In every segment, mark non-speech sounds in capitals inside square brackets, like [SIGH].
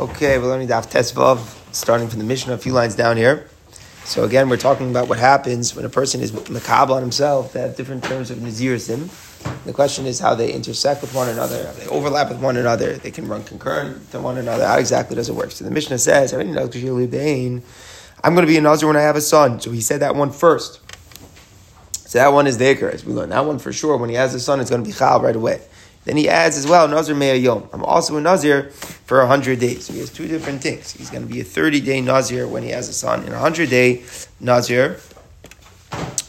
Okay, we're learning Daf Tesvav, starting from the Mishnah, a few lines down here. So again, we're talking about what happens when a person is makabel on himself. They have different terms of nazirism. The question is how they intersect with one another, they overlap with one another. They can run concurrent to one another. How exactly does it work? So the Mishnah says, I'm going to be a nazir when I have a son. So he said that one first. So that one is the Iker, as we learned. That one for sure, when he has a son, it's going to be chal right away. Then he adds as well, Nazir Yom. I'm also a Nazir for 100 days. So he has two different things. He's going to be a 30 day Nazir when he has a son, and a 100 day Nazir,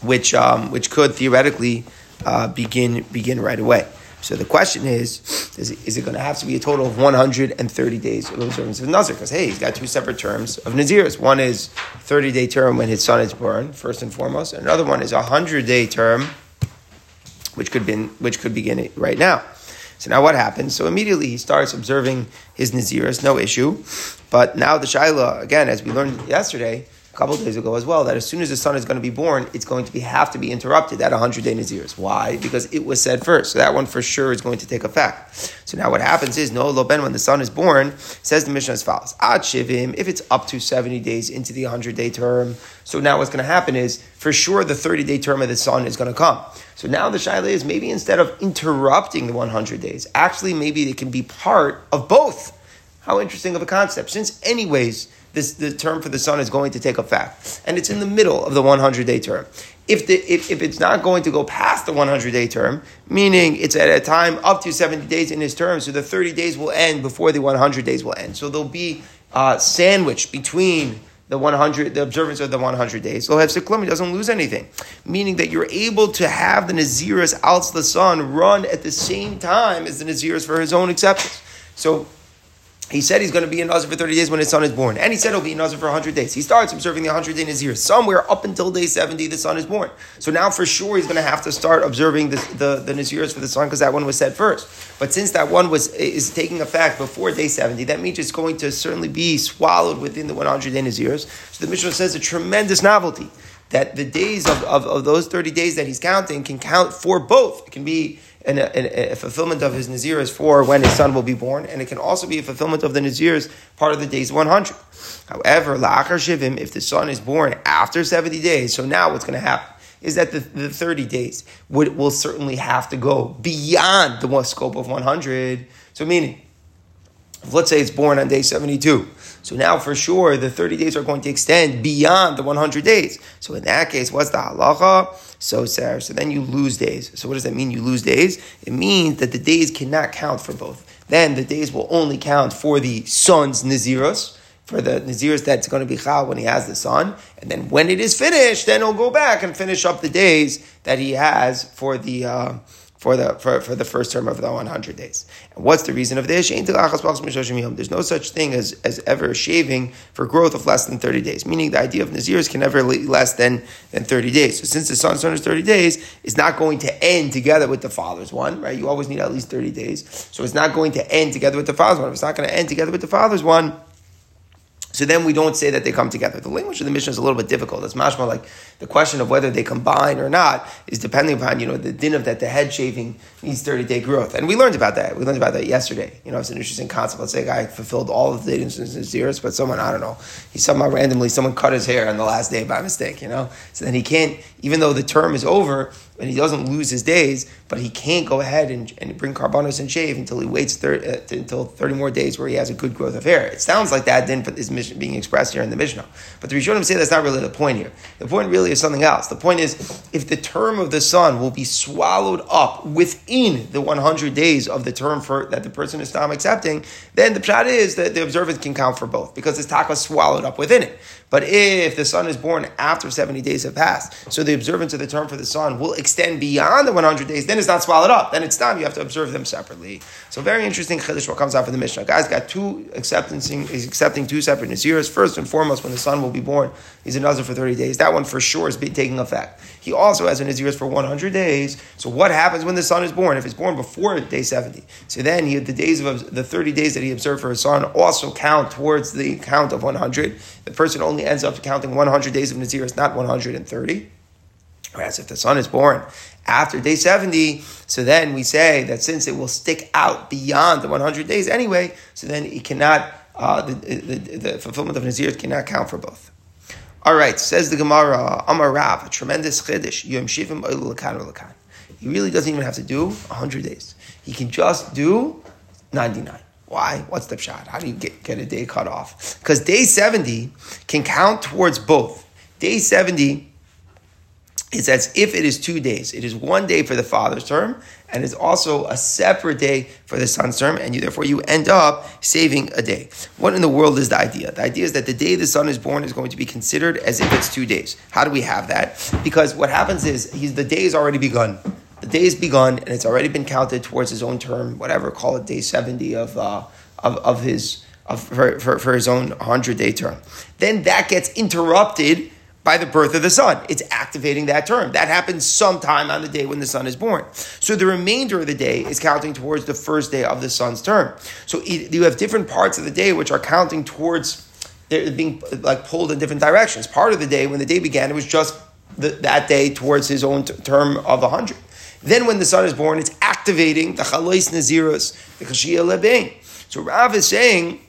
which, um, which could theoretically uh, begin, begin right away. So the question is, is it, is it going to have to be a total of 130 days of observance of Nazir? Because, hey, he's got two separate terms of Nazirs. One is 30 day term when his son is born, first and foremost, and another one is a 100 day term, which could, be, which could begin right now. So now what happens? So immediately he starts observing his Naziris, no issue. But now the Shaila, again, as we learned yesterday, couple days ago as well, that as soon as the son is going to be born, it's going to be have to be interrupted at 100 day Naziris. Why? Because it was said first. So that one for sure is going to take effect. So now what happens is, no, Loben, when the son is born, says the Mishnah as follows. Ad Shivim, if it's up to 70 days into the 100 day term, so now what's going to happen is, for sure, the 30 day term of the son is going to come. So now the shaila is maybe instead of interrupting the 100 days, actually maybe it can be part of both. How interesting of a concept. Since, anyways, this, the term for the sun is going to take effect, and it's in the middle of the 100 day term. If, the, if, if it's not going to go past the 100 day term, meaning it's at a time up to 70 days in his term, so the 30 days will end before the 100 days will end. So there'll be uh, sandwiched between the 100, the observance of the 100 days. Lo He doesn't lose anything. Meaning that you're able to have the Naziris out the sun run at the same time as the Naziris for his own acceptance. So he said he's going to be in Nazir for 30 days when his son is born. And he said he'll be in Nazir for 100 days. He starts observing the 100 day Nazir. Somewhere up until day 70, the son is born. So now for sure he's going to have to start observing the, the, the Nazirs for the son because that one was said first. But since that one was is taking effect before day 70, that means it's going to certainly be swallowed within the 100 day Nazirs. So the Mishnah says a tremendous novelty that the days of, of, of those 30 days that he's counting can count for both. It can be and a, a, fulfillment of his Nazirs for when his son will be born, and it can also be a fulfillment of the Nazirs part of the days 100. However, La'achar Shivim, if the son is born after 70 days, so now what's going to happen? Is that the, the 30 days would, will certainly have to go beyond the scope of 100. So, meaning, let's say it's born on day 72, so now for sure the 30 days are going to extend beyond the 100 days. So in that case, what's the halacha? So Sarah. So then you lose days. So what does that mean? You lose days? It means that the days cannot count for both. Then the days will only count for the son's naziros, for the naziros that's going to be chal when he has the son. And then when it is finished, then he'll go back and finish up the days that he has for the. Uh, for the for, for the first term of the 100 days. And what's the reason of this? There's no such thing as, as ever shaving for growth of less than 30 days, meaning the idea of Nazirs can never be less than, than 30 days. So since the son's son is 30 days, it's not going to end together with the father's one, right? You always need at least 30 days. So it's not going to end together with the father's one. If it's not going to end together with the father's one, so then we don't say that they come together. The language of the Mishnah is a little bit difficult. It's much more like the question of whether they combine or not is depending upon, you know, the din of that the head shaving needs 30 day growth. And we learned about that. We learned about that yesterday. You know, it's an interesting concept. Let's say a guy fulfilled all of the days in his years, but someone, I don't know, he somehow randomly, someone cut his hair on the last day by mistake, you know? So then he can't, even though the term is over, and he doesn't lose his days, but he can't go ahead and, and bring korbanos and shave until he waits 30, uh, until 30 more days where he has a good growth of hair. It sounds like that then is mission being expressed here in the Mishnah. But the Rishonim say that's not really the point here. The point really is something else. The point is, if the term of the sun will be swallowed up within the 100 days of the term for that the person is not accepting, then the pshat is that the observance can count for both because the taka swallowed up within it. But if the son is born after 70 days have passed, so the observance of the term for the son will extend beyond the 100 days, then it's not swallowed up. Then it's done. You have to observe them separately. So very interesting chiddush what comes out of the Mishnah. Guy's got two accepting, accepting two separate Nazirs. First and foremost, when the son will be born, he's a Nazir for 30 days. That one for sure is taking effect. He also has a Nazirs for 100 days. So what happens when the son is born? If it's born before day 70, so then he, the days of the 30 days that he observed for his son also count towards the count of 100. The person only ends up counting 100 days of Naziris, not 130. Whereas if the son is born after day 70, so then we say that since it will stick out beyond the 100 days anyway, so then it cannot uh, the, the, the, fulfillment of Nazir cannot count for both. All right, says the Gemara, Amar Rav, a tremendous chiddush. Yom Shivim He really doesn't even have to do 100 days. He can just do 99. Why? What's the shot? How do you get, get a day cut off? Because day 70 can count towards both. Day 70 is as if it is two days. It is one day for the father's term, and it's also a separate day for the son's term, and you, therefore you end up saving a day. What in the world is the idea? The idea is that the day the son is born is going to be considered as if it's two days. How do we have that? Because what happens is he's, the day has already begun. The day has begun, and it's already been counted towards his own term, whatever, call it day 70 of, uh, of, of his. Of, for, for, for his own 100 day term. Then that gets interrupted by the birth of the son. It's activating that term. That happens sometime on the day when the son is born. So the remainder of the day is counting towards the first day of the son's term. So you have different parts of the day which are counting towards they're being like pulled in different directions. Part of the day, when the day began, it was just the, that day towards his own t- term of 100. Then when the son is born, it's activating the chalais nazirus, the kashia lebein. So Rav is saying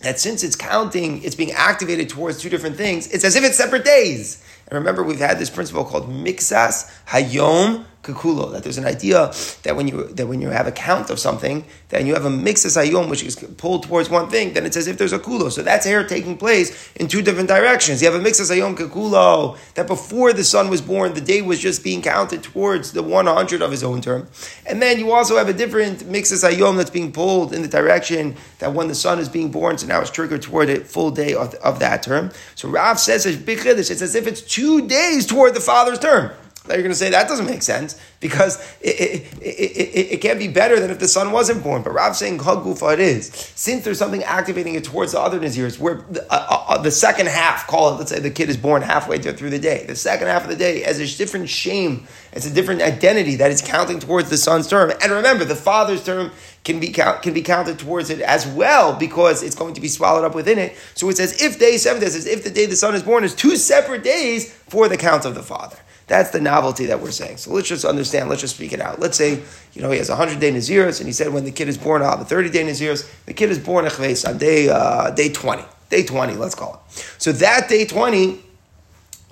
that since it's counting, it's being activated towards two different things, it's as if it's separate days. And remember, we've had this principle called mixas hayom kakulo, that there's an idea that when you that when you have a count of something, then you have a mixas hayom which is pulled towards one thing, then it's as if there's a kulo. So that's hair taking place in two different directions. You have a mixas hayom kakulo that before the son was born, the day was just being counted towards the 100 of his own term, and then you also have a different mixas hayom that's being pulled in the direction that when the son is being born, so now it's triggered toward a full day of, of that term. So Rav says it's as if it's two days toward the father's term. Now you're going to say that doesn't make sense because it, it, it, it, can't be better than if the son wasn't born. But Rav saying Hagufa it is. Since there's something activating it towards the other Nazirs, where the, uh, uh, uh, the, second half, call it, let's say the kid is born halfway through the day. The second half of the day as a different shame, it's a different identity that is counting towards the son's term. And remember, the father's term can be count, can be counted towards it as well because it's going to be swallowed up within it. So it says if day seven, it says if the day the son is born is two separate days for the count of the father. That's the novelty that we're saying. So let's just understand, let's just speak it out. Let's say, you know, he has 100 day Naziris, and he said when the kid is born, I'll have a 30 day Naziris. The kid is born on day, uh, day 20. Day 20, let's call it. So that day 20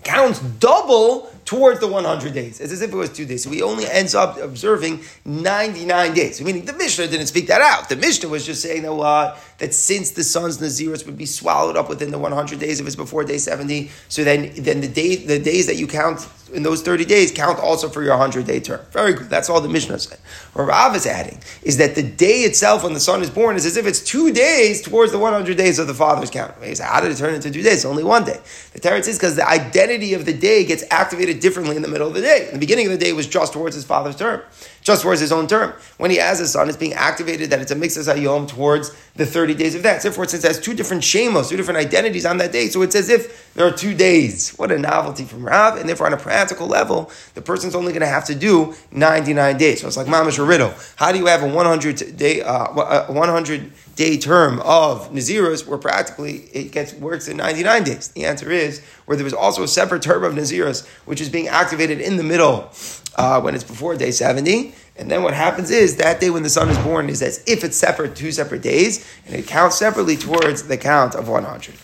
counts double towards the 100 days. It's as if it was two days. So he only ends up observing 99 days. Meaning the Mishnah didn't speak that out. The Mishnah was just saying that, uh, that since the son's Naziris would be swallowed up within the 100 days if it's before day 70, so then, then the, day, the days that you count in those 30 days count also for your 100 day term. Very good. That's all the Mishnah said. What Rav is adding is that the day itself when the son is born is as if it's two days towards the 100 days of the father's count. He said, how did it turn into two days? It's only one day. The teretz is because the identity of the day gets activated differently in the middle of the day. In the beginning of the day was just towards his father's term just towards his own term. When he has a son, it's being activated that it's a mix of hayom towards the 30 days of that. Therefore, since it has two different shemos, two different identities on that day, so it's as if there are two days. What a novelty from Rav. And therefore, on a practical level, the person's only going to have to do 99 days. So it's like mamash riddle. How do you have a 100 day, uh, 100 day term of Naziros where practically it gets works in 99 days? The answer is where there was also a separate term of Naziros, which is being activated in the middle uh, when it's before day 70. And then what happens is that day when the son is born is as if it's separate, two separate days, and it counts separately towards the count of 100.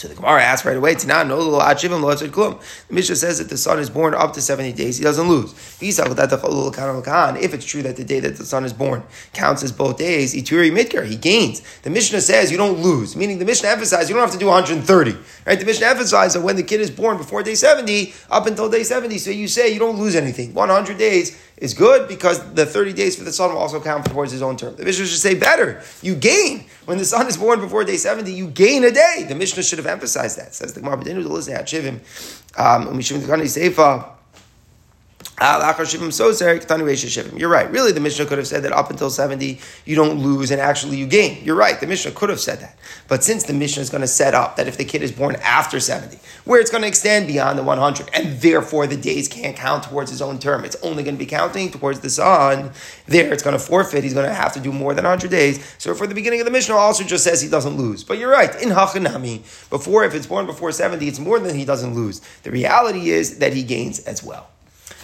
So the Gemara asks right away, Tina, no The Mishnah says that the son is born up to 70 days, he doesn't lose. If it's true that the day that the son is born counts as both days, Ituri he gains. The Mishnah says you don't lose, meaning the Mishnah emphasizes you don't have to do 130. Right? The Mishnah emphasizes that when the kid is born before day 70, up until day 70, so you say you don't lose anything. 100 days is good because the 30 days for the son will also count towards his own term. The Mishnah should say better. You gain. When the son is born before day 70, you gain a day. The Mishnah should have emphasized that. Says the Gemara, um, you're right. Really, the Mishnah could have said that up until 70, you don't lose and actually you gain. You're right. The Mishnah could have said that. But since the Mishnah is going to set up that if the kid is born after 70, where it's going to extend beyond the 100, and therefore the days can't count towards his own term, it's only going to be counting towards the son, there it's going to forfeit. He's going to have to do more than 100 days. So for the beginning of the Mishnah also just says he doesn't lose. But you're right. In Hachanami, before, if it's born before 70, it's more than he doesn't lose. The reality is that he gains as well.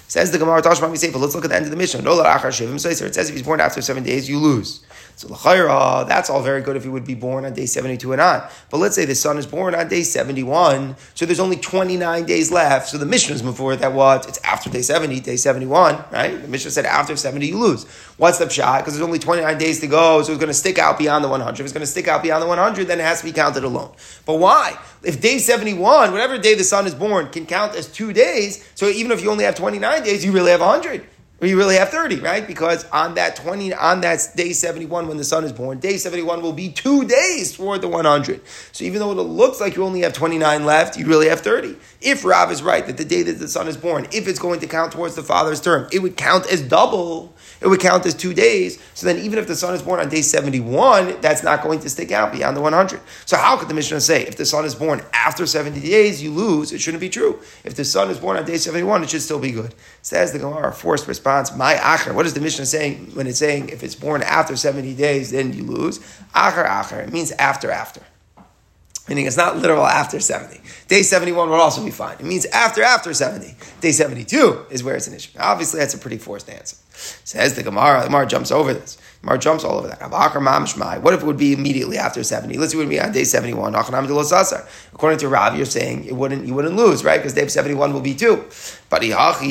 Says the Gemara Tashma Misefa. Let's look at the end of the Mishnah. No It says if he's born after seven days, you lose. So l'chayra, that's all very good if he would be born on day 72 and on. But let's say the son is born on day 71, so there's only 29 days left. So the Mishnah is before that what? It's after day 70, day 71, right? The Mishnah said after 70 you lose. What's the pshat? Because there's only 29 days to go, so it's going to stick out beyond the 100. If it's going to stick out beyond the 100, then it has to be counted alone. But why? If day 71, whatever day the son is born, can count as two days, so even if you only have 29 days, you really have 100. Or you really have 30, right? Because on that 20, on that day 71 when the son is born, day 71 will be two days toward the 100. So even though it looks like you only have 29 left, you really have 30. If Rav is right that the day that the son is born, if it's going to count towards the father's term, it would count as double it would count as two days. So then, even if the son is born on day 71, that's not going to stick out beyond the 100. So, how could the Mishnah say if the son is born after 70 days, you lose? It shouldn't be true. If the son is born on day 71, it should still be good. Says the Gemara, forced response, my acher. What is the Mishnah saying when it's saying if it's born after 70 days, then you lose? Acher, acher. It means after, after. Meaning it's not literal after 70. Day 71 would also be fine. It means after, after 70. Day 72 is where it's an issue. Obviously, that's a pretty forced answer. Says the Gemara, the Gemara jumps over this. The Gemara jumps all over that. What if it would be immediately after 70? Let's see, it would be on day 71. According to Rav, you're saying it wouldn't, you wouldn't lose, right? Because day 71 will be two. But why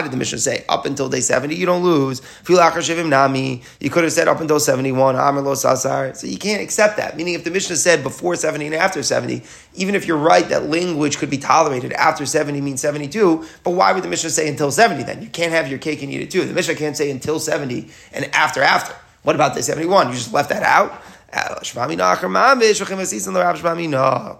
did the Mishnah say up until day 70 you don't lose? You could have said up until 71, so you can't accept that. Meaning if the Mishnah said before 70 and after 70, even if you're right that language could be tolerated after 70 means 72, but why would the Mishnah say until 70 then? You can't have your cake and eat it too. The Mishnah can't say until 70 and after after. What about day 71? You just left that out?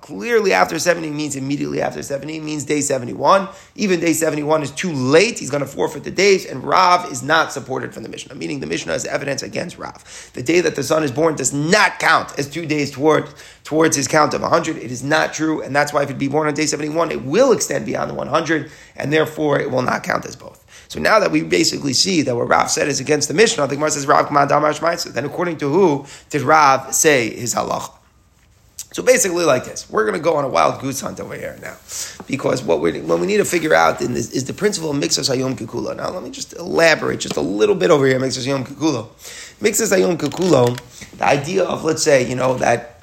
Clearly, after 70 means immediately after 70 means day 71. Even day 71 is too late. He's going to forfeit the days, and Rav is not supported from the Mishnah, meaning the Mishnah is evidence against Rav. The day that the son is born does not count as two days toward, towards his count of 100. It is not true, and that's why if it be born on day 71, it will extend beyond the 100, and therefore it will not count as both. So now that we basically see that what Rav said is against the Mishnah, the Gemara says Rav Kamad Damar Then according to who did Rav say his halacha? So basically, like this, we're going to go on a wild goose hunt over here now, because what we what we need to figure out this, is the principle of mixas hayom kikulo. Now, let me just elaborate just a little bit over here. Mixas hayom kikulo, mixas hayom kikulo. The idea of let's say you know that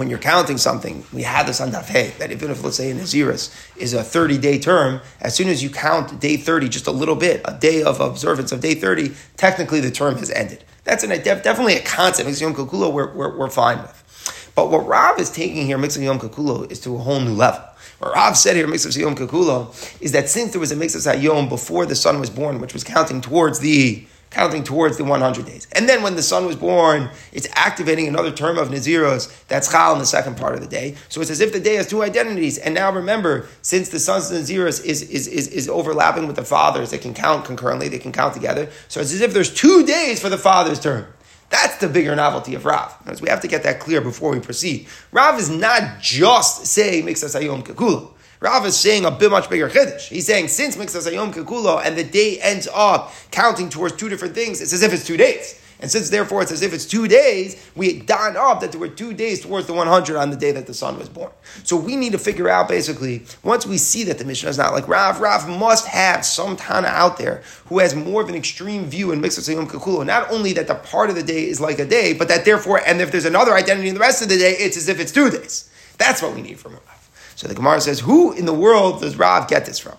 when you're counting something, we had this on Dafhe, that even if, let's say, in Naziris is a 30 day term, as soon as you count day 30 just a little bit, a day of observance of day 30, technically the term has ended. That's an, definitely a concept. Mixing Yom Kikulo, we're, we're, we're fine with. But what Rav is taking here, mixing Yom Kikulo, is to a whole new level. What Rav said here, mix of Yom Kikulo, is that since there was a mix of Sayom before the son was born, which was counting towards the counting towards the 100 days. And then when the son was born, it's activating another term of Naziros, that's Chal in the second part of the day. So it's as if the day has two identities. And now remember, since the son's Naziros is, is, is, is overlapping with the father's, they can count concurrently, they can count together. So it's as if there's two days for the father's term. That's the bigger novelty of Rav. We have to get that clear before we proceed. Rav is not just saying Mixas Ayom Kekulah. Rav is saying a bit much bigger chiddush. He's saying since Mixas Hayom Kekulo and the day ends up counting towards two different things, it's as if it's two days. And since therefore it's as if it's two days, we don up that there were two days towards the 100 on the day that the son was born. So we need to figure out basically, once we see that the Mishnah is not like Rav, Rav must have some Tana out there who has more of an extreme view in Mixas Hayom Kekulo. Not only that the part of the day is like a day, but that therefore, and if there's another identity in the rest of the day, it's as if it's two days. That's what we need from Rav. So the Gemara says, who in the world does Rav get this from?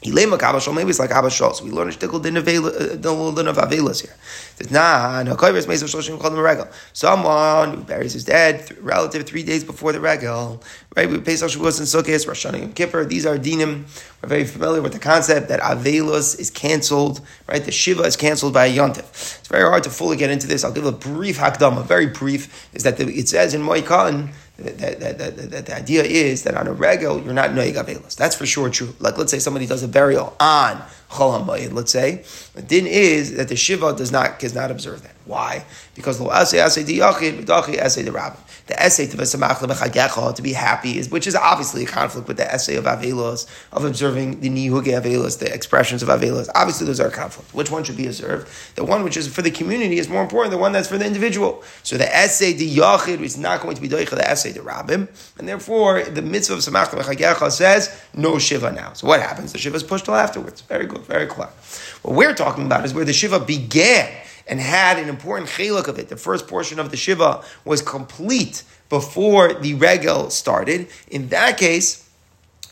He lay Makabashol, maybe it's like Abba. So we learn a shtickle din of Avelas uh, here. Says, called him a regal. Someone who buries his dead relative three days before the regal. Right? We Pesach Shavuos and Sukkot, Rosh Hashanah and Kippur. These are dinim. We're very familiar with the concept that Avelos is canceled. Right? The Shiva is canceled by a yontif. It's very hard to fully get into this. I'll give a brief hakdama, very brief. Is that the, it says in Moikan that, that, that, that, the idea is that on a regal you're not noig avelos. That's for sure true. Like let's say somebody does a burial on Chol let's say. The din is that the Shiva does not, does not observe that. Why? Because lo asay asay di yachid, v'dachi asay di rabbin. The essay to v'samach to be happy, is which is obviously a conflict with the essay of avelos, of observing the nihuge avelos, the expressions of avelos. Obviously, those are a conflict. Which one should be observed? The one which is for the community is more important than the one that's for the individual. So the essay di yachid is not going to be doicha the essay di rabbim, and therefore the mitzvah of samach says no shiva now. So what happens? The shiva is pushed till afterwards. Very good. Very clear. What we're talking about is where the Shiva began and had an important chiluk of it. The first portion of the Shiva was complete before the regel started. In that case,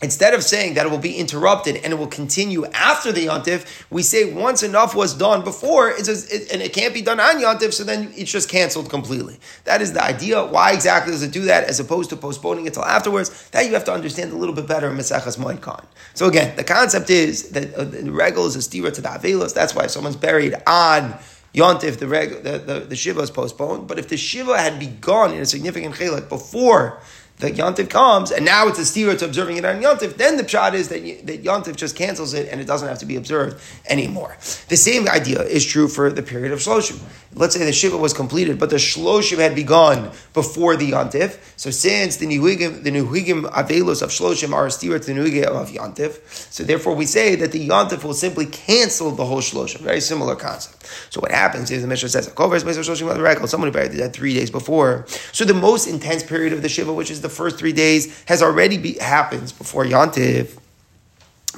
Instead of saying that it will be interrupted and it will continue after the yontif, we say once enough was done before, it's it, and it can't be done on yontif, so then it's just canceled completely. That is the idea. Why exactly does it do that as opposed to postponing it till afterwards? That you have to understand a little bit better in Mesechas Moed So again, the concept is that uh, the regal is a stira to the Avelos. That's why if someone's buried on Yontif, the, reg, the, the, the Shiva is postponed. But if the Shiva had begun in a significant chelik before the Yontif comes, and now it's a steer to observing it on Yontif, then the pshat is that, that Yontif just cancels it and it doesn't have to be observed anymore. The same idea is true for the period of Shloshim. Let's say the Shiva was completed, but the Shloshim had begun before the Yontif. So since the Nuhigim, the Nuhigim Avelos of Shloshim are a steer to the Nuhigim of Yontif, so therefore we say that the Yontif will simply cancel the whole Shloshim. Very similar concept. So what happens is the Mishnah says, someone buried the dead three days before. So the most intense period of the Shiva, which is the first three days has already be, happens before Yantiv.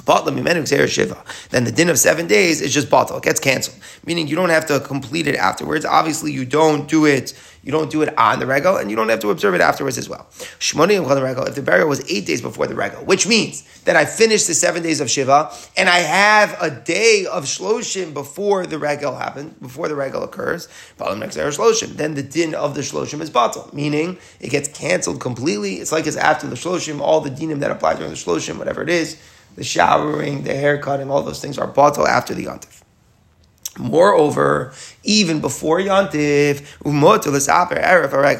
Then the din of seven days is just batal. It gets canceled. Meaning you don't have to complete it afterwards. Obviously, you don't do it you don't do it on the regal, and you don't have to observe it afterwards as well. Shmoni the regal, if the burial was eight days before the regal, which means that I finished the seven days of Shiva, and I have a day of Shloshim before the regal happened, before the regal occurs, then the din of the Shloshim is batal, meaning it gets canceled completely. It's like it's after the Shloshim, all the dinim that apply during the Shloshim, whatever it is, the showering, the haircutting, all those things are batal after the Yontif. Moreover, even before Yantiv,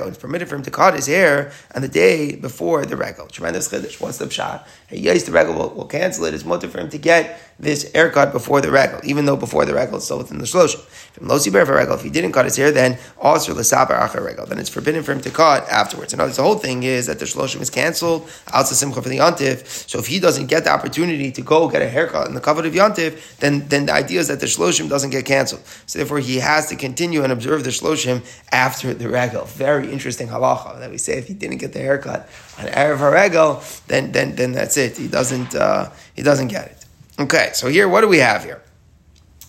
it's permitted for him to cut his hair on the day before the regal. Tremendous chiddush. What's the pshat? Yes, the regal will, will cancel it. It's mutter for him to get this haircut before the regal, even though before the regal it's still within the shloshim. If he didn't cut his hair, then also l'saber acher regal. Then it's forbidden for him to cut afterwards. Words, the whole thing is that the shloshim is canceled. Also simcha for the yantiv. So if he doesn't get the opportunity to go get a haircut in the cover of yantiv, then then the idea is that the shloshim doesn't get canceled. So therefore, he has to continue and observe the shloshim after the regal. Very interesting halacha that we say if he didn't get the haircut on erev haregel, then then then that's it. He doesn't uh, he doesn't get it. Okay, so here, what do we have here?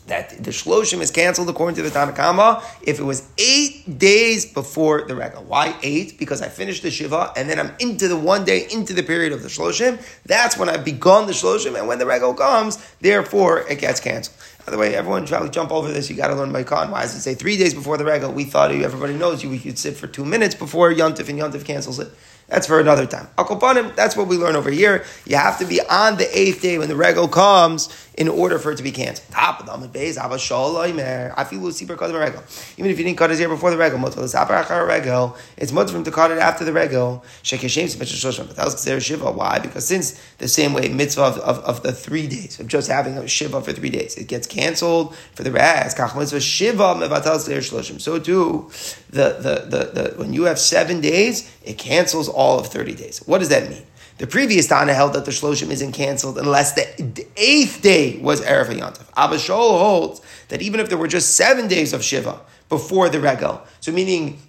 That the shloshim is canceled according to the Tanakama if it was eight days before the regal. Why eight? Because I finished the shiva and then I'm into the one day into the period of the shloshim. That's when I've begun the shloshim, and when the regal comes, therefore it gets canceled. By the way, everyone try to jump over this. You got to learn by Khan. Why does it say three days before the regal? We thought everybody knows you. We could sit for two minutes before Yontif, and Yontif cancels it. That's for another time. Akopanim, that's what we learn over here. You have to be on the eighth day when the regal comes in order for it to be canceled. Even if you didn't cut his hair before the regal, it's much for him to cut it after the regal. Why? Because since the same way mitzvah of, of, of, the three days, of just having a shiva for three days, it gets canceled for the rest. So too, the, the, the, the, when you have seven days, it cancels all of 30 days. What does that mean? The previous Tana held that the Shloshim isn't canceled unless the eighth day was Erev Yantav. Abba Shaul holds that even if there were just seven days of Shiva before the Regal, so meaning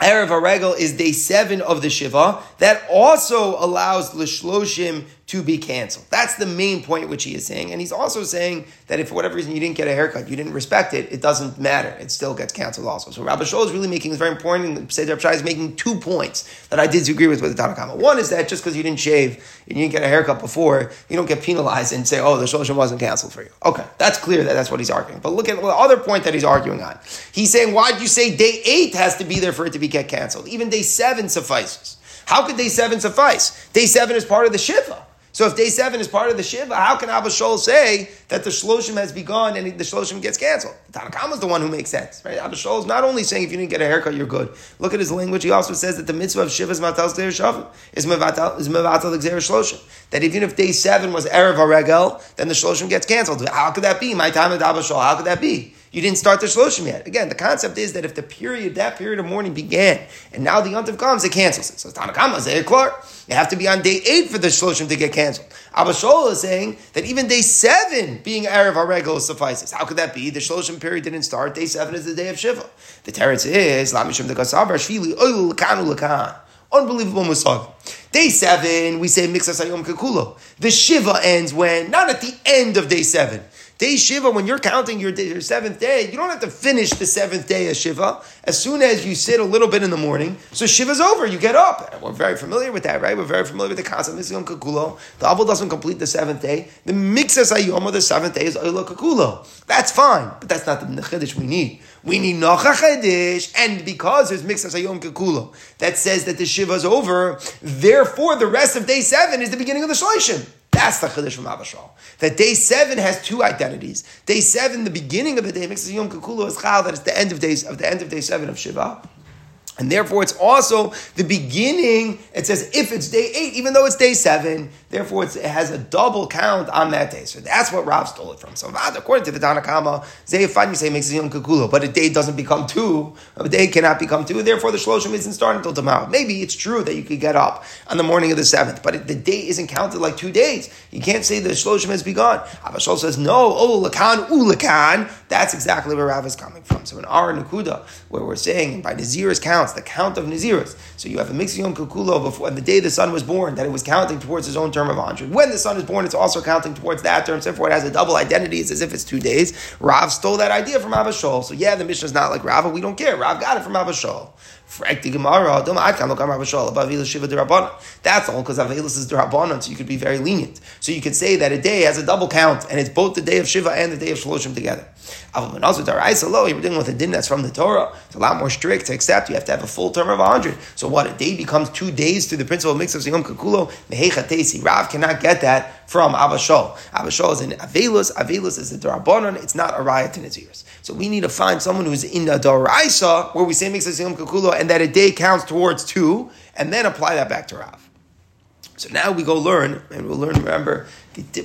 Erev HaRegel is day seven of the Shiva, that also allows the Shloshim to be canceled. That's the main point which he is saying. And he's also saying that if for whatever reason you didn't get a haircut, you didn't respect it, it doesn't matter. It still gets canceled also. So Rabbi Shaul is really making, it's very important, and Seder Shai is making two points that I disagree with with the Tanakama. One is that just because you didn't shave and you didn't get a haircut before, you don't get penalized and say, oh, the Shloshim wasn't canceled for you. Okay, that's clear that that's what he's arguing. But look at the other point that he's arguing on. He's saying, why did you say day eight has to be there for it to be get canceled? Even day seven suffices. How could day seven suffice? Day seven is part of the Shiva. So if day seven is part of the Shiva, how can Abba Shaul say that the Shloshim has begun and the Shloshim gets canceled? Tanakama is the one who makes sense, right? Abba Shaul is not only saying if you didn't get a haircut, you're good. Look at his language. He also says that the mitzvah of Shiva is matal shavim, is mevatal is shloshim. That even if day seven was erev haregel, then the Shloshim gets canceled. How could that be? My time at Abba Shaul, How could that be? You didn't start the shloshim yet. Again, the concept is that if the period, that period of mourning began, and now the yontif comes, it cancels it. So Tanakama is clear. You have to be on day eight for the shloshim to get canceled. Abba Shaul is saying that even day seven being Erev HaRegel suffices. How could that be? The shloshim period didn't start. Day seven is the day of Shiva. The teretz is, Lamishim de Gasabar, Shvili. Unbelievable musag. Day seven, we say Mixas Hayom Kekulo. The Shiva ends when? Not at the end of day seven. Day Shiva, when you're counting your, day, your seventh day, you don't have to finish the seventh day of Shiva. As soon as you sit a little bit in the morning, so Shiva's over, you get up. And we're very familiar with that, right? We're very familiar with the concept of Yom Kakulo. The Abel doesn't complete the seventh day. The Mixas Hayom of the seventh day is Oyla Kakulo. That's fine, but that's not the Nechedish we need. We need Nocha and because there's Mixas Hayom Kakulo that says that the Shiva's over, therefore the rest of day seven is the beginning of the Shloshim. That's the chiddush from Abba Shaul. That day seven has two identities. Day seven, the beginning of the day, makes Yom Kikulo is chal, that it's the end of days of the end of day seven of Shiva. And therefore, it's also the beginning. It says if it's day eight, even though it's day seven, therefore it has a double count on that day. So that's what Rav stole it from. So according to the Tanakama, Zayafan say makes a yom kakulo, but a day doesn't become two. A day cannot become two. Therefore, the shloshim isn't starting until tomorrow. Maybe it's true that you could get up on the morning of the seventh, but the day isn't counted like two days. You can't say the shloshim has begun. Abba Shaul says no. Oh, lakan ulakan. That's exactly where Rav is coming from. So in our Nakuda, where we're saying by Nazir's counts, the count of Naziris. So you have a mixed Yom Kukulo before the day the son was born, that it was counting towards his own term of 100. When the son is born, it's also counting towards that term. So therefore, it has a double identity. It's as if it's two days. Rav stole that idea from Abba Shaul. So yeah, the Mishnah is not like Rav, we don't care. Rav got it from Abba Shaul. That's all because Avelis is Durabanan, so you could be very lenient. So you could say that a day has a double count, and it's both the day of Shiva and the day of Shloshim together. You're dealing with a din that's from the Torah. It's a lot more strict to accept. You have to have a full term of 100. So what? A day becomes two days through the principle of mix of Yom Kakulo. Rav cannot get that from Abba Shaul. Abashol is in Avelus. Avelus is a Darabonon. It's not a riot in its ears. So we need to find someone who's in the Daraisa, where we say mix of Yom Kakulo, and that a day counts towards two, and then apply that back to Rav. So now we go learn, and we'll learn, remember,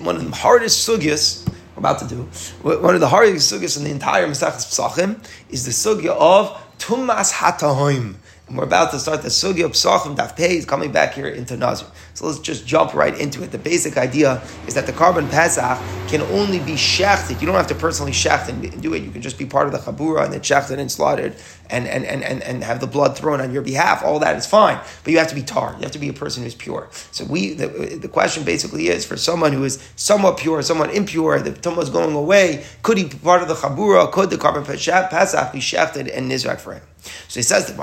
one of the hardest sugyas we're about to do. One of the hardest sugyas in the entire Masachas Pesachim is the sugya of Tumas Hatahoim. And we're about to start the Sugya of Psachim Daf Pei is coming back here into Nazir. So let's just jump right into it. The basic idea is that the korban Pesach can only be shechted. You don't have to personally shecht and do it. You can just be part of the Chabura and then shechted and slaughtered and, and, and, and, and have the blood thrown on your behalf. All that is fine. But you have to be tar. You have to be a person who's pure. So we the, the question basically is for someone who is somewhat pure, somewhat impure, the tumah is going away, could he be part of the Chabura? Could the korban Pesach be shechted and nizrak for him? So he says the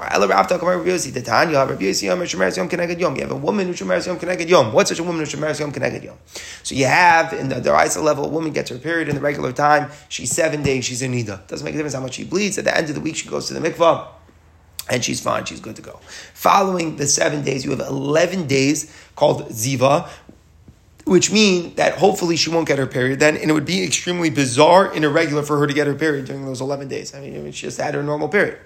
you have a woman who Yom Keneged Yom. What's such a woman who Shemeres Yom Keneged Yom? So you have in the Daraisa level, a woman gets her period in the regular time. She's seven days. She's in Nida. Doesn't make a difference how much she bleeds. At the end of the week, she goes to the mikvah and she's fine, she's good to go. Following the seven days, you have 11 days called Ziva, which mean that hopefully she won't get her period then, and it would be extremely bizarre and irregular for her to get her period during those 11 days. I mean, she just had her normal period.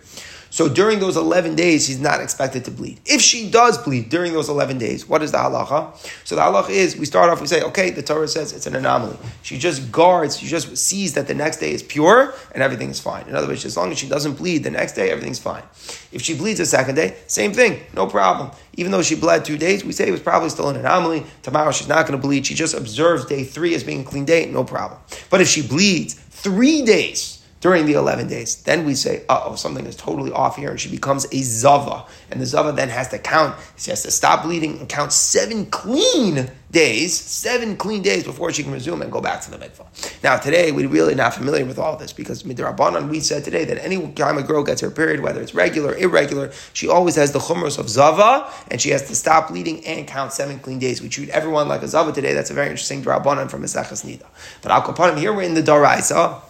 So during those 11 days, she's not expected to bleed. If she does bleed during those 11 days, what is the halacha? So the halacha is, we start off, we say, okay, the Torah says it's an anomaly. She just guards, she just sees that the next day is pure and everything is fine. In other words, as long as she doesn't bleed the next day, everything's fine. If she bleeds the second day, same thing, no problem. Even though she bled two days, we say it was probably still an anomaly. Tomorrow she's not going to bleed. She just observes day three as being a clean day, no problem. But if she bleeds three days, during the 11 days. Then we say, oh, something is totally off here, and she becomes a Zava. And the Zava then has to count, she has to stop bleeding and count seven clean days, seven clean days before she can resume and go back to the mikvah. Now, today, we're really not familiar with all this because Midrabanan, we said today that any time a girl gets her period, whether it's regular, or irregular, she always has the chumros of Zava, and she has to stop bleeding and count seven clean days. We treat everyone like a Zava today. That's a very interesting Drabanan from Mesachas Nida. But Al here we're in the Daraisa.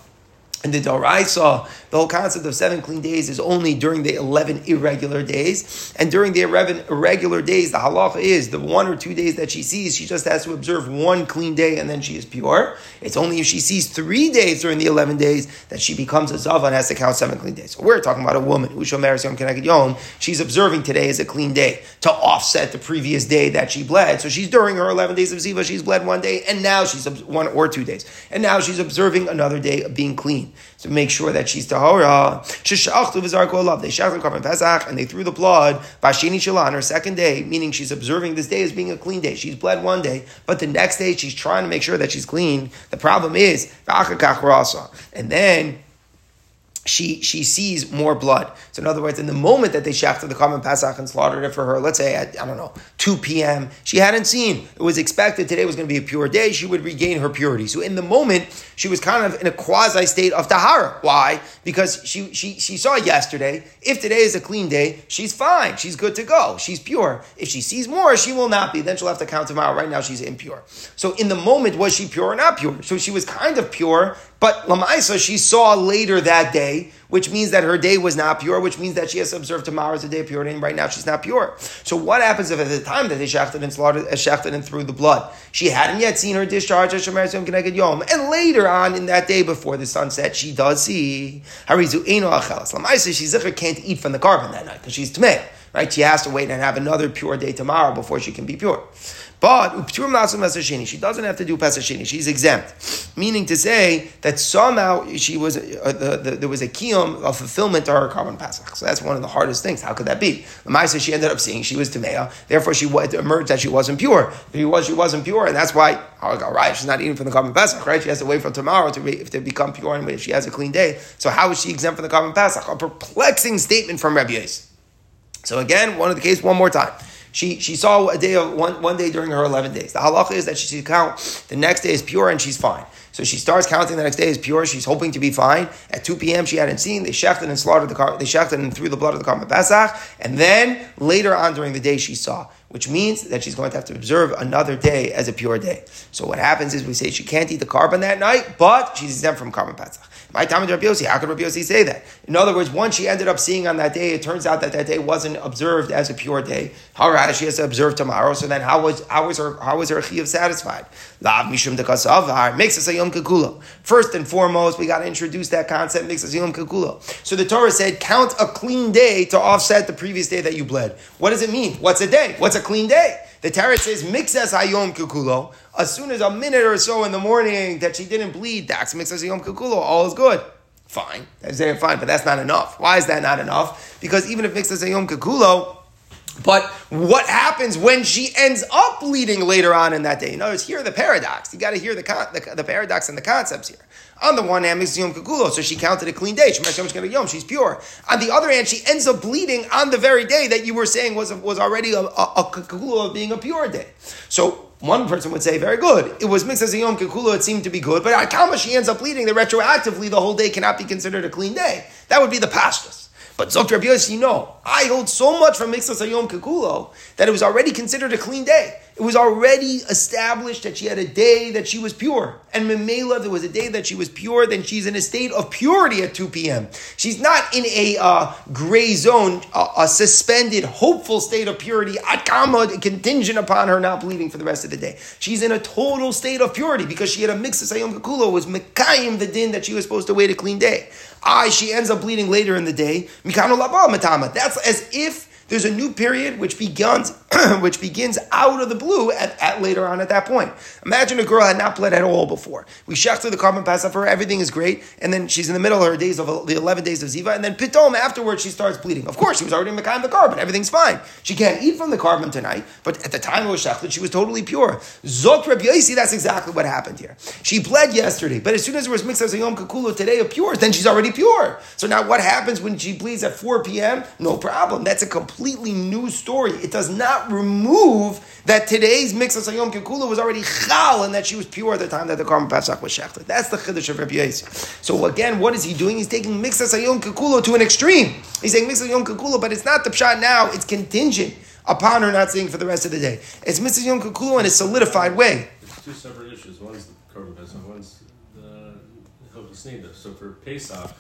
And the Daraisa, the whole concept of seven clean days is only during the 11 irregular days. And during the 11 irregular days, the halacha is the one or two days that she sees, she just has to observe one clean day and then she is pure. It's only if she sees three days during the 11 days that she becomes a Zava and has to count seven clean days. So we're talking about a woman, Usha Maris Yom Keneged Yom, she's observing today as a clean day to offset the previous day that she bled. So she's during her 11 days of Ziva, she's bled one day, and now she's one or two days. And now she's observing another day of being clean to make sure that she's tahora. They shach the korban pesach and they threw the blood bashini shala on her second day, meaning she's observing this day as being a clean day. She's bled one day, but the next day she's trying to make sure that she's clean. The problem is v'achakach rasa, and then she she sees more blood. So in other words, in the moment that they shafted the korban Pesach and slaughtered it for her, let's say at I don't know two p.m., she hadn't seen. It was expected today was going to be a pure day. She would regain her purity. So in the moment, she was kind of in a quasi state of tahara. Why? Because she she she saw yesterday. If today is a clean day, she's fine. She's good to go. She's pure. If she sees more, she will not be. Then she'll have to count tomorrow. Right now, she's impure. So in the moment, was she pure or not pure? So she was kind of pure, but Lamaisa, she saw later that day, which means that her day was not pure, which means that she has to observe tomorrow as a day of purity, and right now she's not pure. So what happens if at the time that they shafted and slaughtered, uh, shafted and threw the blood, she hadn't yet seen her discharge Yom and later on in that day before the sunset, she does see Harizu Eino Achelas. Lamaisa, she can't eat from the korban that night because she's Tmei. Right? She has to wait and have another pure day tomorrow before she can be pure. But upturim. She doesn't have to do Pesach Sheni. She's exempt. Meaning to say that somehow she was uh, the, the, there was a kiyum of fulfillment to her korban pesach. So that's one of the hardest things. How could that be? The Maisa she ended up seeing she was tamea. Therefore, she emerged that she wasn't pure. If she was, she wasn't pure, and that's why all right, she's not eating from the korban pesach. Right? She has to wait for tomorrow to, be, to become pure, and if she has a clean day. So how is she exempt from the korban pesach? A perplexing statement from Rabbi Yosef. So again, one of the case one more time. She, she saw a day of one, one day during her 11 days. The halacha is that she should count the next day is pure and she's fine. So she starts counting the next day is pure. She's hoping to be fine. At 2 p.m. she hadn't seen. They shafted and slaughtered the car. They shafted and threw the blood of the korban pesach. And then later on during the day she saw, which means that she's going to have to observe another day as a pure day. So what happens is we say she can't eat the korban that night, but she's exempt from korban pesach. Time Rabbi Yossi, how could Rabbi Yossi say that? In other words, once she ended up seeing on that day, it turns out that that day wasn't observed as a pure day. However, she has to observe tomorrow. So then, how was how was her how was her chiyuv satisfied? Lav mishum makes us a yom kakulo. First and foremost, we got to introduce that concept makes us a yom kakulo. So the Torah said, count a clean day to offset the previous day that you bled. What does it mean? What's a day? What's a clean day? The Torah says, mixes hayom kukulo. As soon as a minute or so in the morning that she didn't bleed, that's mixes hayom kukulo. All is good. Fine. That's eh, fine, but that's not enough. Why is that not enough? Because even if mixes hayom kukulo, but what happens when she ends up bleeding later on in that day? In other words, here the paradox. You got to hear the, con- the, the, paradox and the concepts here. On the one hand, Yom Kakulo, so she counted a clean day. She's pure. On the other hand, she ends up bleeding on the very day that you were saying was, was already a, a, a of being a pure day. So one person would say, very good. It was mixed a Yom Kikulo, it seemed to be good, but at Kama she ends up bleeding, that retroactively the whole day cannot be considered a clean day. That would be the pastures. But Zot Rabbi Yossi, no. I hold so much from Mixas Hayom Kekulo that it was already considered a clean day. It was already established that she had a day that she was pure. And Memela, there was a day that she was pure, then she's in a state of purity at 2 p.m. She's not in a uh, gray zone, a, a, suspended, hopeful state of purity, atkama, contingent upon her not bleeding for the rest of the day. She's in a total state of purity because she had a mix of Sayom Kakulo, was Mekayim the din that she was supposed to wait a clean day. I, she ends up bleeding later in the day. Mikano Matama. That's as if there's a new period which begins [CLEARS THROAT] which begins out of the blue at, at, later on at that point. Imagine a girl had not bled at all before. We shechted the korban pesach for her, everything is great, and then she's in the middle of her days of the 11 days of Ziva, and then pitom afterwards she starts bleeding. Of course, she was already in the korban, everything's fine. She can't eat from the korban tonight, but at the time it was shechted, she was totally pure. Zot Reb Yosi, that's exactly what happened here. She bled yesterday, but as soon as it was mixed as a Yom Kakulo today of pure, then she's already pure. So now what happens when she bleeds at 4 p.m.? No problem. That's a completely new story. It does not remove that today's mix of Kikula was already chal and that she was pure at the time that the korban Pesach was shechted. That's the chiddush of Rabbi. So again, what is he doing? He's taking mix of Kikula to an extreme. He's saying mix of Kikula, but it's not the pshat now. It's contingent upon her not saying for the rest of the day. It's of Yom Kikula in a solidified way. It's two separate issues. One's the korban Pesach, one's the Hilchos So for Pesach,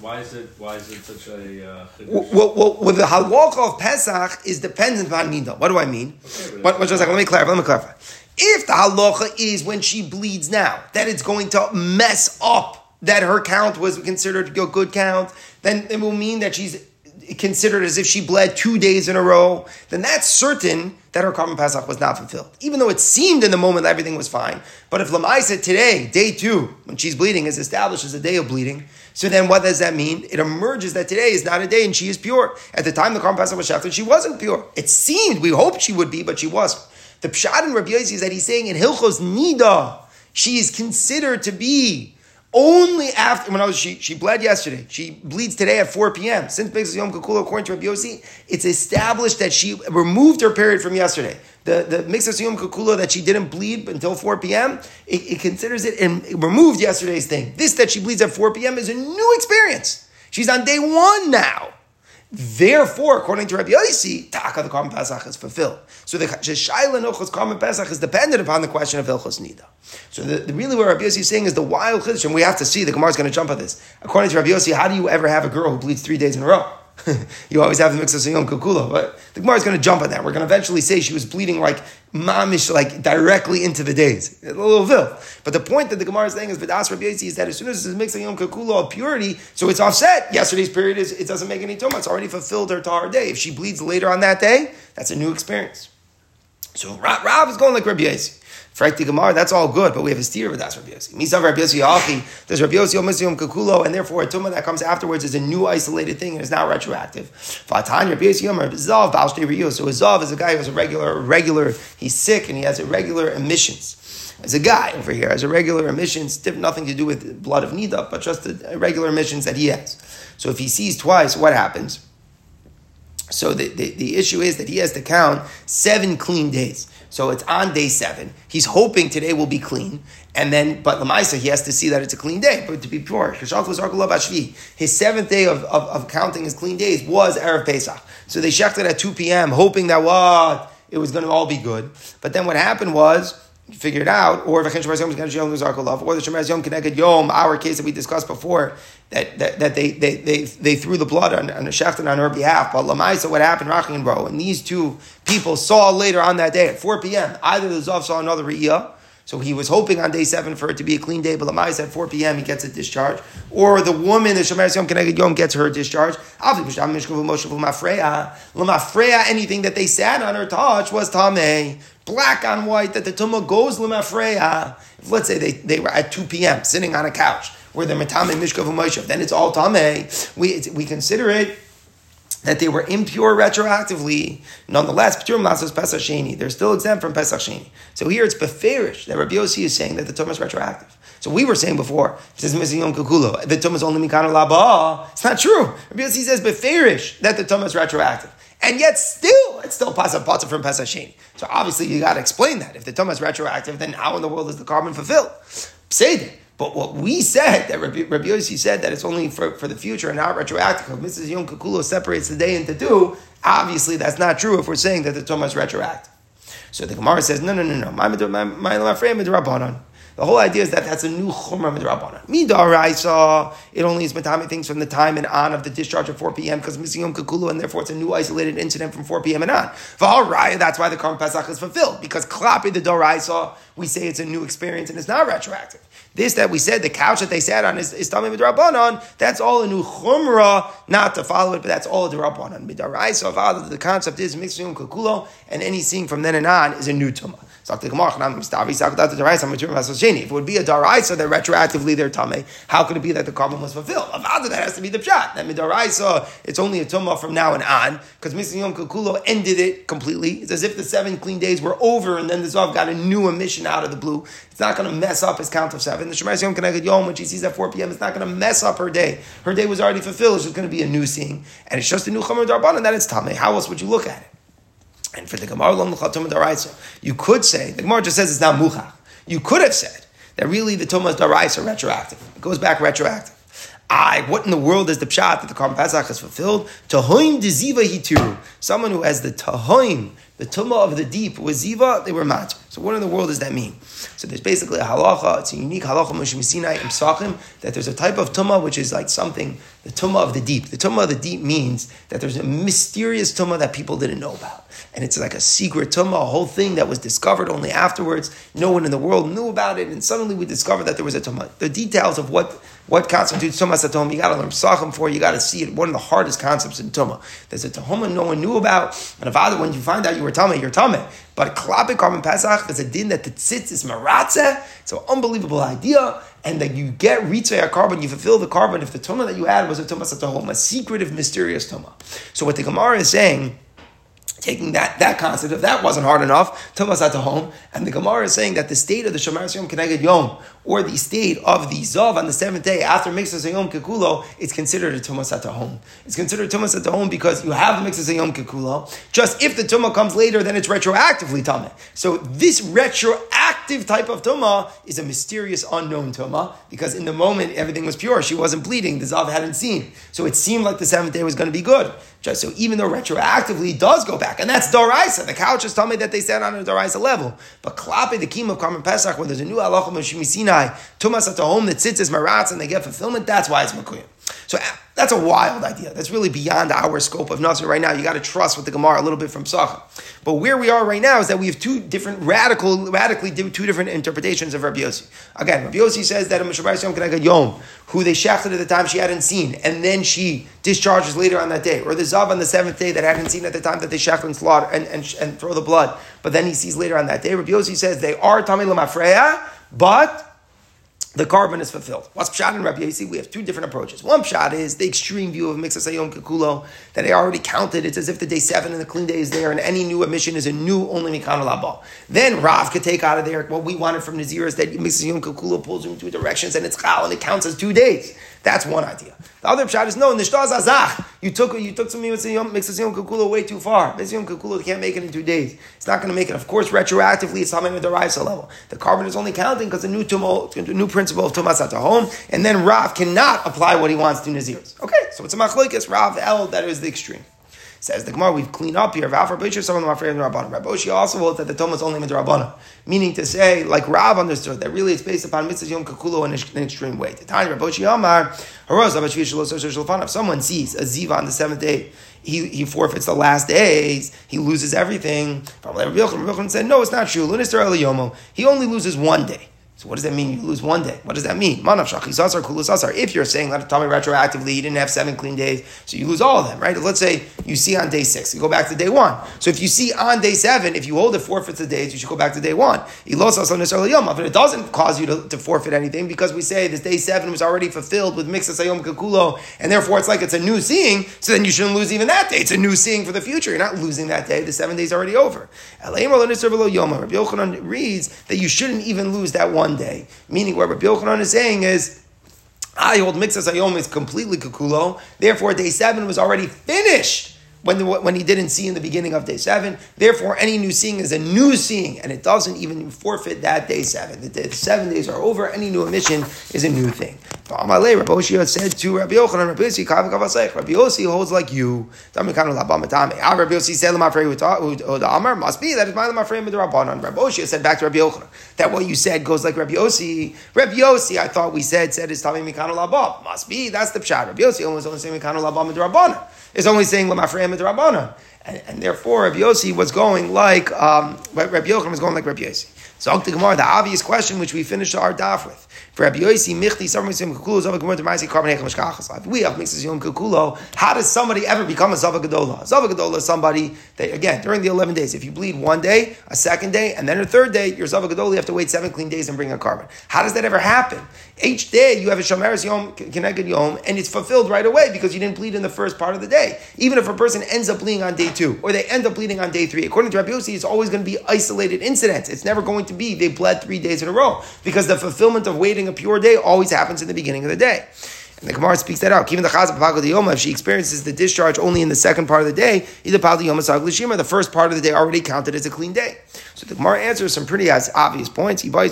why is it? Why is it such a? Uh, well, well, well, the halacha of Pesach is dependent upon nida. What do I mean? Okay, what, what, let me clarify. Let me clarify. If the halacha is when she bleeds now, that it's going to mess up that her count was considered a good count, then it will mean that she's considered as if she bled two days in a row, then that's certain that her korban Pesach was not fulfilled. Even though it seemed in the moment everything was fine. But if Lamai said today, day two, when she's bleeding, is established as a day of bleeding, so then what does that mean? It emerges that today is not a day and she is pure. At the time the korban Pesach was shafted, she wasn't pure. It seemed, we hoped she would be, but she wasn't. The pshat in Rabbi Yossi is that he's saying in Hilchos Nida, she is considered to be Only after when I was she she bled yesterday. She bleeds today at 4 p.m. Since Mixas Yom Kikulo, according to Rabbi Yossi, it's established that she removed her period from yesterday. The the Mixas Yom Kikulo that she didn't bleed until 4 p.m. It, it considers it and it removed yesterday's thing. This that she bleeds at 4 p.m. is a new experience. She's on day one now. Therefore, according to Rabbi Yossi, Taka the Korban Pesach is fulfilled. So the Shaila Nochos Karban Pesach is dependent upon the question of Hilchos Nida. So the, the, really what Rabbi Yossi is saying is the wild Chiddush, and we have to see, the Gemara is going to jump at this. According to Rabbi Yossi, how do you ever have a girl who bleeds three days in a row? [LAUGHS] you always have the mix of Yom Kukula, but the Gemara is going to jump on that. We're going to eventually say she was bleeding like mamish, like directly into the days. A little vil. But the point that the Gemara is saying is Vidas Rabbi is that as soon as it's mixed Yom Kukula of purity, so it's offset. Yesterday's period is it doesn't make any toma. It's already fulfilled her tahar day. If she bleeds later on that day, that's a new experience. So Rav is going like Rabbi Frankly, Gemara, that's all good, but we have a steer with that's Rabbi Yossi. Misav Rabbi Yossi Achi, there's Rabbi Yossi Omisium Kakulo, and therefore a tumah that comes afterwards is a new isolated thing and is not retroactive. Fatan Rabbi Yossi Yomer Zav Balshtei Riyu. So a Zav is a guy who has a regular, regular, he's sick and he has irregular emissions. As a guy over here has a regular emissions, nothing to do with blood of Nida, but just the regular emissions that he has. So if he sees twice, what happens? So the, the, the issue is that he has to count seven clean days. So it's on day seven. He's hoping today will be clean. And then, but Lamaisa, he has to see that it's a clean day, but to be pure. His seventh day of, of, of counting his clean days was Erev Pesach. So they shechted at 2 p.m., hoping that what? It was going to all be good. But then what happened was, figured out, or or the Shemeres Yom Keneged Yom, our case that we discussed before, that, that, that they, they, they, they threw the blood on, on Shechtin on her behalf. But Lamaisa, what happened, Rachin and Bro, and these two people saw later on that day at 4 p.m., either the Zav saw another Riyah, so he was hoping on day seven for it to be a clean day, but Lamaisa at 4 p.m. he gets a discharge. Or the woman, the Shemeres Yom Keneged Yom, gets her discharge. Obviously, anything that they sat on or touched was Tameh black on white that the tumah goes lemafreya. If let's say they, they were at 2 p.m. sitting on a couch where they're metame mishkav then it's all tame. We, we consider it that they were impure retroactively. Nonetheless, they're still exempt from Pesach Sheni. So here it's beferish that Rabbi Yossi is saying that the tumah is retroactive. So we were saying before, says missing Yom Kukulo, the tumah is only mikana laba. It's not true. Rabbi Yossi says beferish that the tumah is retroactive. And yet still, it's still Pasach Patzah from Pesach. So obviously you got to explain that. If the Tumah is retroactive, then how in the world is the korban fulfilled? Say But what we said, that Rabbi, Rabbi Yossi said that it's only for, for the future and not retroactive. If Mrs. Yom Kukulo separates the day into two, obviously that's not true if we're saying that the Tumah is retroactive. So the Gemara says, no, no, no, no. My, the whole idea is that that's a new chumrah midrabanan. Midaraisa, it only is matami things from the time and on of the discharge of 4 p.m. because missing yom and therefore it's a new isolated incident from 4 p.m. and on. V'al that's why the Korban Pesach is fulfilled because klapi the doraisa, we say it's a new experience and it's not retroactive. This that we said, the couch that they sat on is, is Tamim Midrabanan, that's all a new chumrah, not to follow it, but that's all a Darabanan. Midaraisa, the concept is mixing kakulo, and any seeing from then and on is a new tumah. If it would be a daraisa that retroactively they're tame, how could it be that the korban was fulfilled? Avada, that has to be the pshat. That midaraisa, it's only a tumah from now and on, because Mr. Yom Kukulo ended it completely. It's as if the seven clean days were over, and then the Zav got a new emission out of the blue. It's not going to mess up his count of seven. The Shemeres Yom Keneged Yom, when she sees at 4 p.m., it's not going to mess up her day. Her day was already fulfilled. It's just going to be a new seeing. And it's just a new Chomer Darban, and that it's Tameh. How else would you look at it? And for the Gemara you could say the Gemara just says it's not muchach. You could have said that really the Tumah Daraisa retroactive. It goes back retroactive. I, what in the world is the pshat that the Korban Pesach is fulfilled? Tahoim deziva hitiru. Someone who has the tahoim, the tumah of the deep, was ziva, they were mat. So what in the world does that mean? So there's basically a halacha, it's a unique halacha Moshe Sinai and Psachim, that there's a type of tumah which is like something, the tumah of the deep. The tumah of the deep means that there's a mysterious tumah that people didn't know about. And it's like a secret tumah, a whole thing that was discovered only afterwards. No one in the world knew about it, and suddenly we discovered that there was a tumah. The details of what, what constitutes tumah satom, you gotta learn Psachim for, you gotta see it. One of the hardest concepts in tumah. There's a tumah no one knew about, and if other when you find out you were tumah, you're tumah. But klapik korban pesach, is a din that the tzitz is maratze. It's an unbelievable idea. And that you get ritzay a korban, you fulfill the korban if the tumah that you had was a tumah satahom, a secretive, mysterious tumah. So what the Gemara is saying taking that, that concept, if that wasn't hard enough, Tumas HaTehom, and the Gemara is saying that the state of the Shomar Yom Keneged Yom, or the state of the Zav on the seventh day after Mixas Yom Kekulo, it's considered a Tumas HaTehom. It's considered Tumas HaTehom because you have the Mixas Yom Kekulo. Just if the Tumah comes later, then it's retroactively Tumah. So this retroactive type of Tumah is a mysterious unknown Tumah because in the moment everything was pure. She wasn't bleeding. The Zav hadn't seen. So it seemed like the seventh day was going to be good. So even though retroactively he does go back, and that's Doraisa. The couches tell me that they stand on a Doraisa level. But Klape, the Kim of Korban Pesach, where there's a new halacha of Sinai, Tumas at the home that sits as Maratz and they get fulfillment, that's why it's Makuyim. So eh, that's a wild idea. That's really beyond our scope of Nazir right now. You got to trust with the Gemara a little bit from Sacha. But where we are right now is that we have two different radical, radically two different interpretations of Rabbi Yossi. Again, Rabbi Yossi says that a Mishabai Yom who they shechted at the time she hadn't seen, and then she discharges later on that day, or the Zav on the seventh day that hadn't seen at the time that they shechted and slaughter and, and, and throw the blood, but then he sees later on that day. Rabbi Yossi says they are Tamil Lamafreya, but the korban is fulfilled. What's pshat and Rabbi Yossi? We have two different approaches. One pshat is the extreme view of Mixas Ayom Kekulo that they already counted. It's as if the day seven and the clean day is there, and any new emission is a new only Mikana Laba. Then Rav could take out of there what we wanted from Nazir is that Mixas Ayom Kekulo pulls in two directions and it's chal and it counts as two days. That's one idea. The other pshat is no, nishtaz azach. You took you took some mixas yom kukula way too far. Mixas yom kukula can't make it in two days. It's not going to make it. Of course, retroactively, it's coming at the Raisa level. The korban is only counting because the new tumo, new principle of tumas hatehom, and then Rav cannot apply what he wants to nazirs. Okay, so it's a machlokes Rav El that is the extreme. Says the Gemara, we've cleaned up here. Rav Rabbi some of them are afraid of. Rabbi also holds that the Tom is only midrabanan, meaning to say, like Rav understood, that really it's based upon mitzvah yom kakulo in an extreme way. The time Rabbi Amar, if someone sees a ziva on the seventh day, he, he forfeits the last days, he loses everything. Rabbi Yochanan said, no, it's not true. He only loses one day. So what does that mean? You lose one day. What does that mean? If you're saying let tell me retroactively, you didn't have seven clean days, so you lose all of them, right? Let's say you see on day six, you go back to day one. So if you see on day seven, if you hold it forfeits the days, you should go back to day one. But it doesn't cause you to, to forfeit anything because we say this day seven was already fulfilled with mixas ayom kakulo, and therefore it's like it's a new seeing. So then you shouldn't lose even that day. It's a new seeing for the future. You're not losing that day. The seven days already over. Rabbi Yochanan reads that you shouldn't even lose that one one day. Meaning, what Rabbi Yochanan is saying is, I hold mixas ayom is completely kakulo. Therefore, day seven was already finished when, the, when he didn't see in the beginning of day seven. Therefore, any new seeing is a new seeing, and it doesn't even forfeit that day seven. The, the seven days are over. Any new emission is a new thing. Rabbi Oshia said to Rabbi Yochanan, Rabbi Yossi, Rabbi Yossi holds like you. Ah, Rabbi Yossi said, must be that it's my Lamafrei with Rabbanon. Rabbi Oshia said back to Rabbi Yochanan that what you said goes like Rabbi Yossi. Rabbi Yossi, I thought we said said is Tami Mikano Labam. Must be that's the pshat. Rabbi Yossi almost only saying Mikano Labam with It's only saying Lamafrei with Rabbanon. And, and, therefore, Rabbi Yossi was going like um, Rabbi Yochanan was going like Rabbi Yossi. So, the Gemara, the obvious question which we finished our daf with. For Rabbi Yossi, Michti, Savar Mitzvim Kukulo, Zava Gemara, Demaisi, Korban Hecham Shkachas. If we have Mixes Yom Kukulo, how does somebody ever become a Zava Gedola? Zava Gedola is somebody that, again, during the 11 days, if you bleed one day, a second day, and then a third day, you're Zava Gedola, you have to wait seven clean days and bring a korban. How does that ever happen? Each day, you have a Shomeres Yom, Keneged Yom, and it's fulfilled right away because you didn't bleed in the first part of the day. Even if a person ends up bleeding on day two, or they end up bleeding on day three, according to Rabbi Yossi, it's always going to be isolated incidents. It's never going to be they bled three days in a row because the fulfillment of waiting a pure day always happens in the beginning of the day. And the Gemara speaks that out. Even the Chazal Pagal Yoma, if she experiences the discharge only in the second part of the day, either Pagal Yoma Saglishima, the first part of the day already counted as a clean day. So the Gemara answers some pretty obvious points. One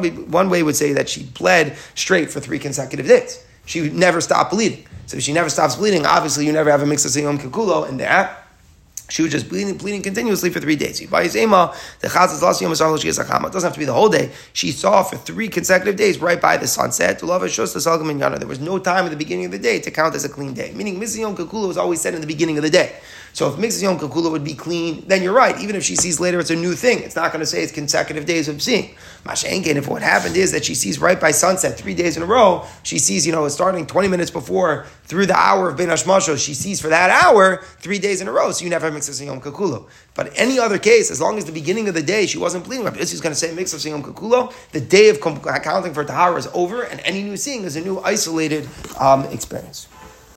way, one way would say that she bled straight for three consecutive days. She would never stopped bleeding. So if she never stops bleeding, obviously you never have a mix of Yom Kikulo in there. She was just bleeding, bleeding continuously for three days. It doesn't have to be the whole day. She saw for three consecutive days right by the sunset. There was no time at the beginning of the day to count as a clean day. Meaning, Mrs. Yom Kukula was always said in the beginning of the day. So if Mixes Yom Kukula would be clean, then you're right. Even if she sees later it's a new thing, it's not going to say it's consecutive days of seeing. Mashenkin, if what happened is that she sees right by sunset three days in a row, she sees, you know, starting 20 minutes before through the hour of Ben Hashmasho, she sees for that hour three days in a row, so you never have Mixes Yom Kukula. But any other case, as long as the beginning of the day she wasn't bleeding, is going to say Mixes Yom Kukula, the day of counting for Tahara is over, and any new seeing is a new isolated um, experience.